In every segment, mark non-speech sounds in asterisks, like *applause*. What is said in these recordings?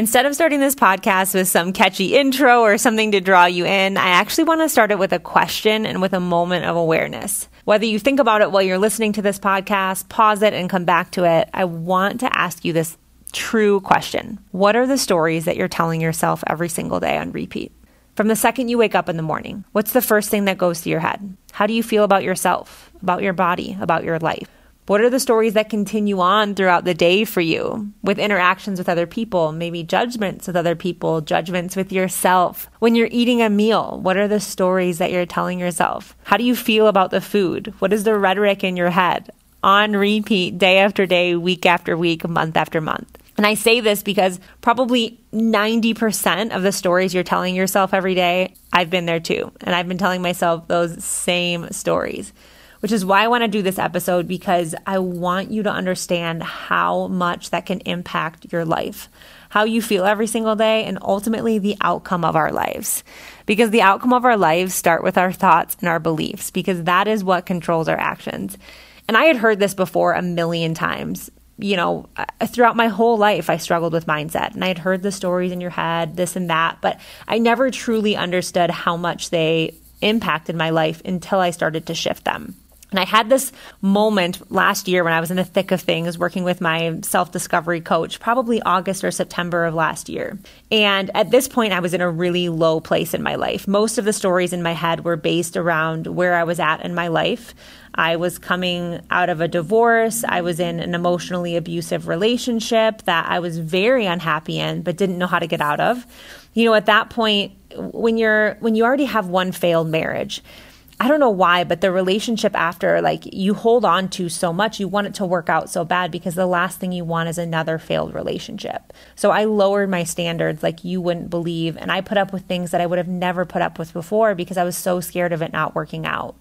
Instead of starting this podcast with some catchy intro or something to draw you in, I actually want to start it with a question and with a moment of awareness. Whether you think about it while you're listening to this podcast, pause it and come back to it, I want to ask you this true question What are the stories that you're telling yourself every single day on repeat? From the second you wake up in the morning, what's the first thing that goes through your head? How do you feel about yourself, about your body, about your life? What are the stories that continue on throughout the day for you with interactions with other people, maybe judgments with other people, judgments with yourself? When you're eating a meal, what are the stories that you're telling yourself? How do you feel about the food? What is the rhetoric in your head? On repeat, day after day, week after week, month after month. And I say this because probably 90% of the stories you're telling yourself every day, I've been there too. And I've been telling myself those same stories which is why I want to do this episode because I want you to understand how much that can impact your life, how you feel every single day, and ultimately the outcome of our lives. Because the outcome of our lives start with our thoughts and our beliefs, because that is what controls our actions. And I had heard this before a million times. You know, throughout my whole life, I struggled with mindset and I had heard the stories in your head, this and that, but I never truly understood how much they impacted my life until I started to shift them. And I had this moment last year when I was in the thick of things working with my self discovery coach, probably August or September of last year. And at this point, I was in a really low place in my life. Most of the stories in my head were based around where I was at in my life. I was coming out of a divorce. I was in an emotionally abusive relationship that I was very unhappy in, but didn't know how to get out of. You know, at that point, when you're when you already have one failed marriage, I don't know why, but the relationship after, like, you hold on to so much, you want it to work out so bad because the last thing you want is another failed relationship. So I lowered my standards like you wouldn't believe. And I put up with things that I would have never put up with before because I was so scared of it not working out.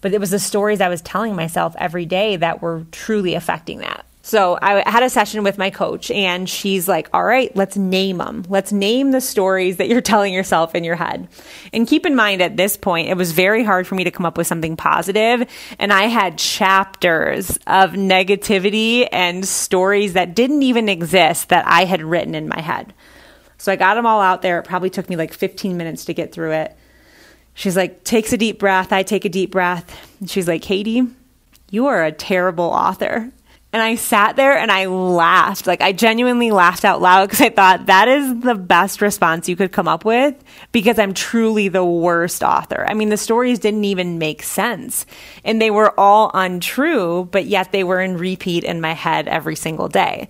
But it was the stories I was telling myself every day that were truly affecting that. So I had a session with my coach and she's like, all right, let's name them. Let's name the stories that you're *laughs* telling yourself in your head. And keep in mind at this point, it was very hard for me to come up with something positive, And I had chapters of negativity and stories that didn't even exist that I had written in my head. So I got them all out there. It probably took me like 15 minutes to get through it. She's like, takes a deep breath. I take a deep breath. And she's like, Katie, you are a terrible author. And I sat there and I laughed. Like I genuinely laughed out loud because I thought that is the best response you could come up with because I'm truly the worst author. I mean, the stories didn't even make sense and they were all untrue, but yet they were in repeat in my head every single day.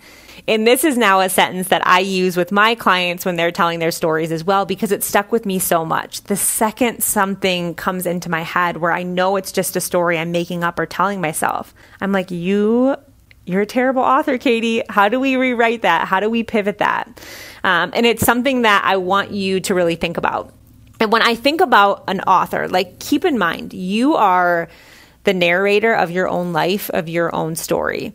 And this is now a sentence that I use with my clients when they're telling their stories as well because it stuck with me so much. The second something comes into my head where I know it's just a story I'm making up or telling myself, I'm like, you you're a terrible author, Katie. How do we rewrite that? How do we pivot that? Um, and it's something that I want you to really think about. And when I think about an author, like keep in mind, you are the narrator of your own life, of your own story.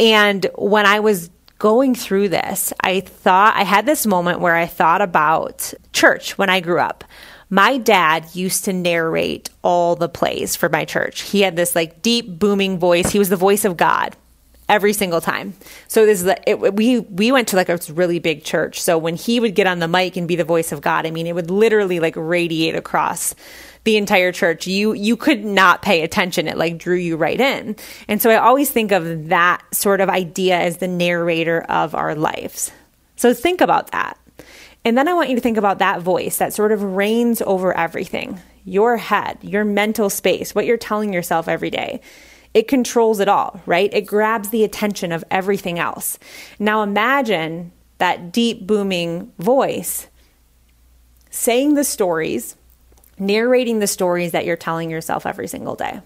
And when I was going through this, I thought I had this moment where I thought about church when I grew up My dad used to narrate all the plays for my church. He had this like deep booming voice. He was the voice of God every single time. So this is the, it, we we went to like a really big church. So when he would get on the mic and be the voice of God, I mean, it would literally like radiate across the entire church. You you could not pay attention. It like drew you right in. And so I always think of that sort of idea as the narrator of our lives. So think about that. And then I want you to think about that voice that sort of reigns over everything. Your head, your mental space, what you're telling yourself every day it controls it all, right? It grabs the attention of everything else. Now imagine that deep booming voice saying the stories, narrating the stories that you're telling yourself every single day.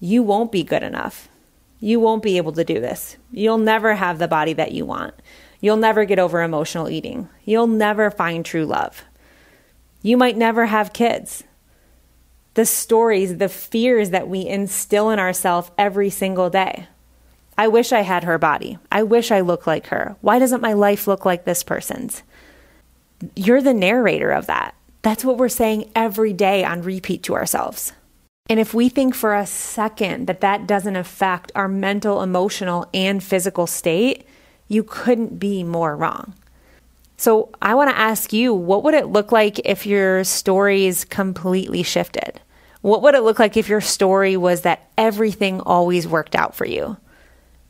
You won't be good enough. You won't be able to do this. You'll never have the body that you want. You'll never get over emotional eating. You'll never find true love. You might never have kids the stories, the fears that we instill in ourselves every single day. I wish I had her body. I wish I looked like her. Why doesn't my life look like this person's? You're the narrator of that. That's what we're saying every day on repeat to ourselves. And if we think for a second that that doesn't affect our mental, emotional, and physical state, you couldn't be more wrong. So I want to ask you what would it look like if your stories completely shifted? What would it look like if your story was that everything always worked out for you?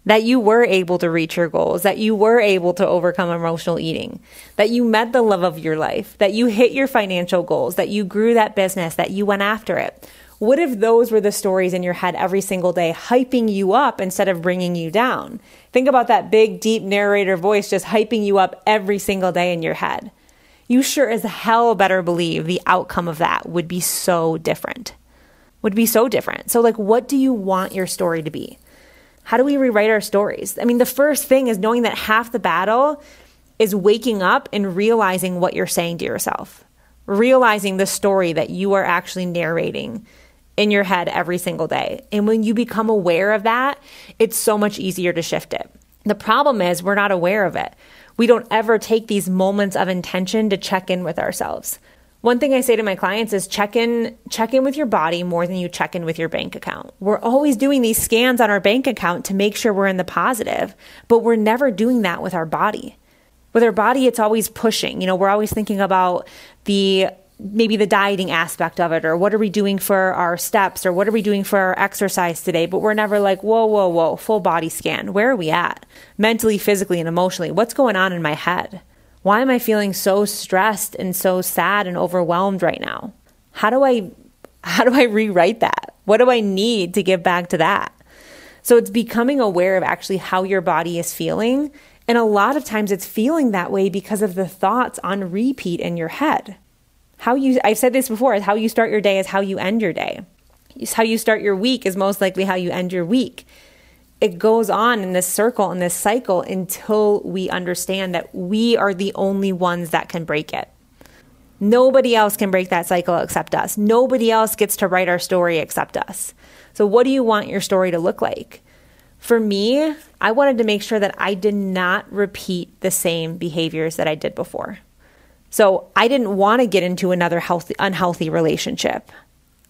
That you were able to reach your goals, that you were able to overcome emotional eating, that you met the love of your life, that you hit your financial goals, that you grew that business, that you went after it. What if those were the stories in your head every single day, hyping you up instead of bringing you down? Think about that big, deep narrator voice just hyping you up every single day in your head. You sure as hell better believe the outcome of that would be so different. Would be so different. So, like, what do you want your story to be? How do we rewrite our stories? I mean, the first thing is knowing that half the battle is waking up and realizing what you're saying to yourself, realizing the story that you are actually narrating in your head every single day. And when you become aware of that, it's so much easier to shift it. The problem is we're not aware of it. We don't ever take these moments of intention to check in with ourselves. One thing I say to my clients is check in check in with your body more than you check in with your bank account. We're always doing these scans on our bank account to make sure we're in the positive, but we're never doing that with our body. With our body it's always pushing. You know, we're always thinking about the maybe the dieting aspect of it or what are we doing for our steps or what are we doing for our exercise today? But we're never like whoa whoa whoa full body scan. Where are we at? Mentally physically and emotionally what's going on in my head? Why am i feeling so stressed and so sad and overwhelmed right now? How do i *laughs* how do i rewrite that? What do i need to give back to that? So it's becoming aware of actually how your body is feeling and a lot of times it's feeling that way because of the thoughts on repeat in your head how you I've said this before, is how you start your day is how you end your day. It's how you start your week is most likely how you end your week. It goes on in this circle in this cycle until we understand that we are the only ones that can break it. Nobody else can break that cycle except us. Nobody else gets to write our story except us. So, what do you want your story to look like? For me, I wanted to make sure that I did not repeat the same behaviors that I did before. So I didn't want to get into another healthy, unhealthy relationship.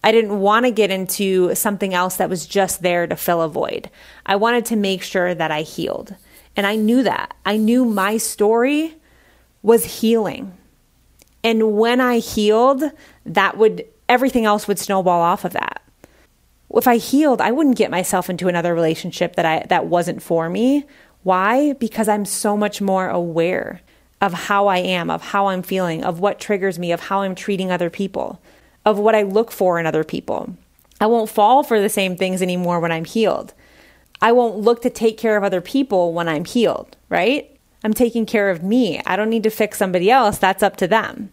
I didn't want to get into something else that was just there to fill a void. I wanted to make sure that I healed. And I knew that. I knew my story was healing. And when I healed, that would everything else would snowball off of that. If I healed, I wouldn't get myself into another relationship that I that wasn't for me. Why? Because I'm so much more aware of how I am, of how I'm feeling, of what triggers me, of how I'm treating other people, of what I look for in other people. I won't fall for the same things anymore when I'm healed. I won't look to take care of other people when I'm healed, right? I'm taking care of me. I don't need to fix somebody else. That's up to them.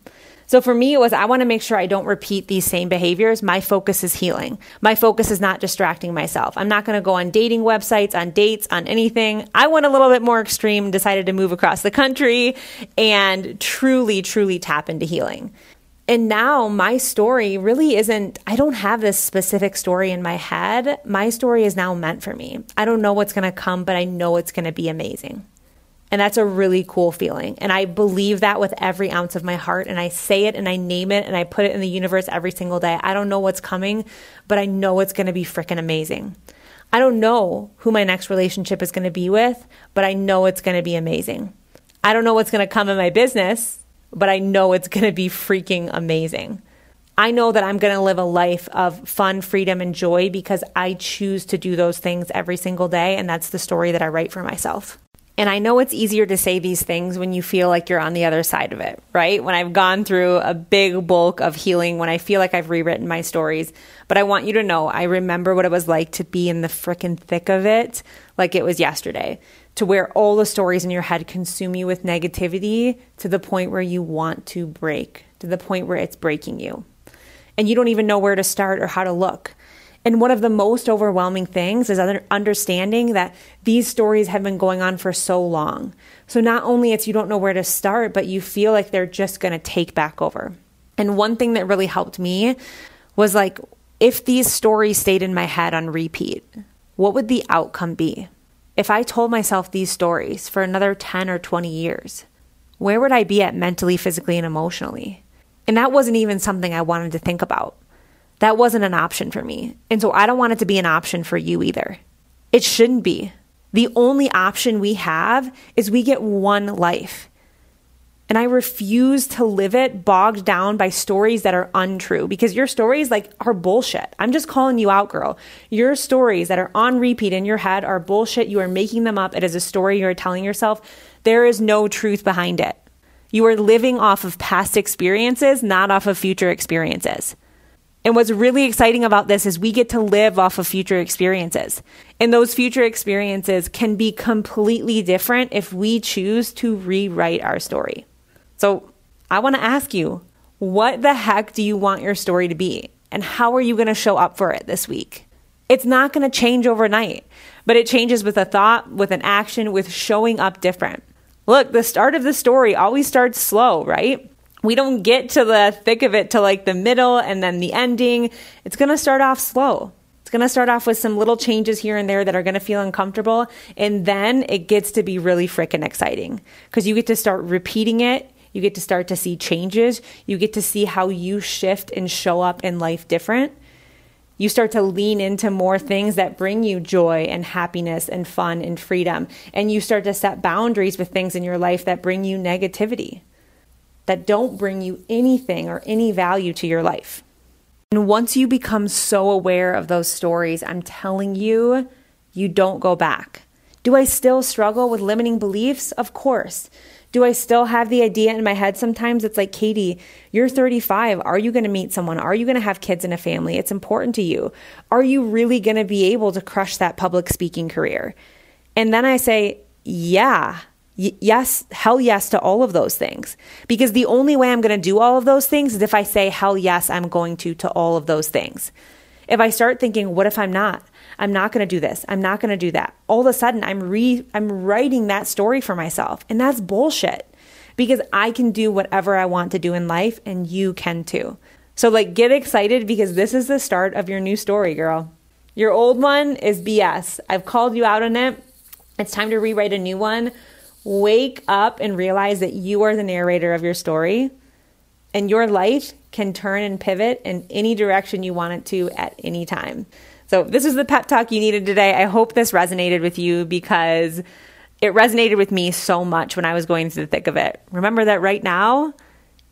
So for me, it was I want to make sure I don't repeat these same behaviors. My focus is healing. My focus is not distracting myself. I'm not going to go on dating websites, on dates, on anything. I went a little bit more extreme, decided to move across the country and truly, truly tap into healing. And now my story really isn't, I don't have this specific story in my head. My story is now meant for me. I don't know what's going to come, but I know it's going to be amazing. And that's a really cool feeling. And I believe that with every ounce of my heart. And I say it and I name it and I put it in the universe every single day. I don't know what's coming, but I know it's going to be freaking amazing. I don't know who my next relationship is going to be with, but I know it's going to be amazing. I don't know what's going to come in my business, but I know it's going to be freaking amazing. I know that I'm going to live a life of fun, freedom, and joy because I choose to do those things every single day. And that's the story that I write for myself. And I know it's easier to say these things when you feel like you're on the other side of it, right? When I've gone through a big bulk of healing, when I feel like I've rewritten my stories. But I want you to know I remember what it was like to be in the frickin' thick of it like it was yesterday, to where all the stories in your head consume you with negativity to the point where you want to break, to the point where it's breaking you. And you don't even know where to start or how to look. And one of the most overwhelming things is understanding that these stories have been going on for so long. So not only it's you don't know where to start, but you feel like they're just going to take back over. And one thing that really helped me was like if these stories stayed in my head on repeat, what would the outcome be? If I told myself these stories for another 10 or 20 years, where would I be at mentally, physically, and emotionally? And that wasn't even something I wanted to think about. That wasn't an option for me. And so I don't want it to be an option for you either. It shouldn't be. The only option we have is we get one life. And I refuse to live it bogged down by stories that are untrue because your stories like are bullshit. I'm just calling you out, girl. Your stories that are on repeat in your head are bullshit. You are making them up. It is a story you're telling yourself. There is no truth behind it. You are living off of past experiences, not off of future experiences. And what's really exciting about this is we get to live off of future experiences. And those future experiences can be completely different if we choose to rewrite our story. So I want to ask you, what the heck do you want your story to be? And how are you going to show up for it this week? It's not going to change overnight, but it changes with a thought, with an action, with showing up different. Look, the start of the story always starts slow, right? We don't get to the thick of it to like the middle and then the ending. It's going to start off slow. It's going to start off with some little changes here and there that are going to feel uncomfortable. And then it gets to be really freaking exciting because you get to start repeating it. You get to start to see changes. You get to see how you shift and show up in life different. You start to lean into more things that bring you joy and happiness and fun and freedom. And you start to set boundaries with things in your life that bring you negativity that don't bring you anything or any value to your life. And once you become so aware of those stories, I'm telling you, you don't go back. Do I still struggle with limiting beliefs? Of course. Do I still have the idea in my head sometimes? It's like, Katie, you're 35. Are you going to meet someone? Are you going to have kids and a family? It's important to you. Are you really going to be able to crush that public speaking career? And then I say, yeah, yes, hell yes to all of those things. Because the only way I'm going to do all of those things is if I say, hell yes, I'm going to, to all of those things. If I start thinking, what if I'm not? I'm not going to do this. I'm not going to do that. All of a sudden, I'm re I'm writing that story for myself, and that's bullshit. Because I can do whatever I want to do in life, and you can too. So, like, get excited because this is the start of your new story, girl. Your old one is BS. I've called you out on it. It's time to rewrite a new one wake up and realize that you are the narrator of your story and your life can turn and pivot in any direction you want it to at any time. So, this is the pep talk you needed today. I hope this resonated with you because it resonated with me so much when I was going through the thick of it. Remember that right now,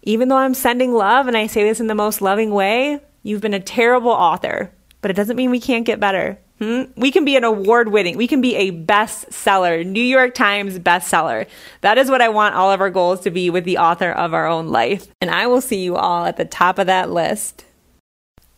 even though I'm sending love and I say this in the most loving way, you've been a terrible author, but it doesn't mean we can't get better. Hmm? We can be an award winning, we can be a bestseller, New York Times bestseller. That is what I want all of our goals to be with the author of our own life. And I will see you all at the top of that list.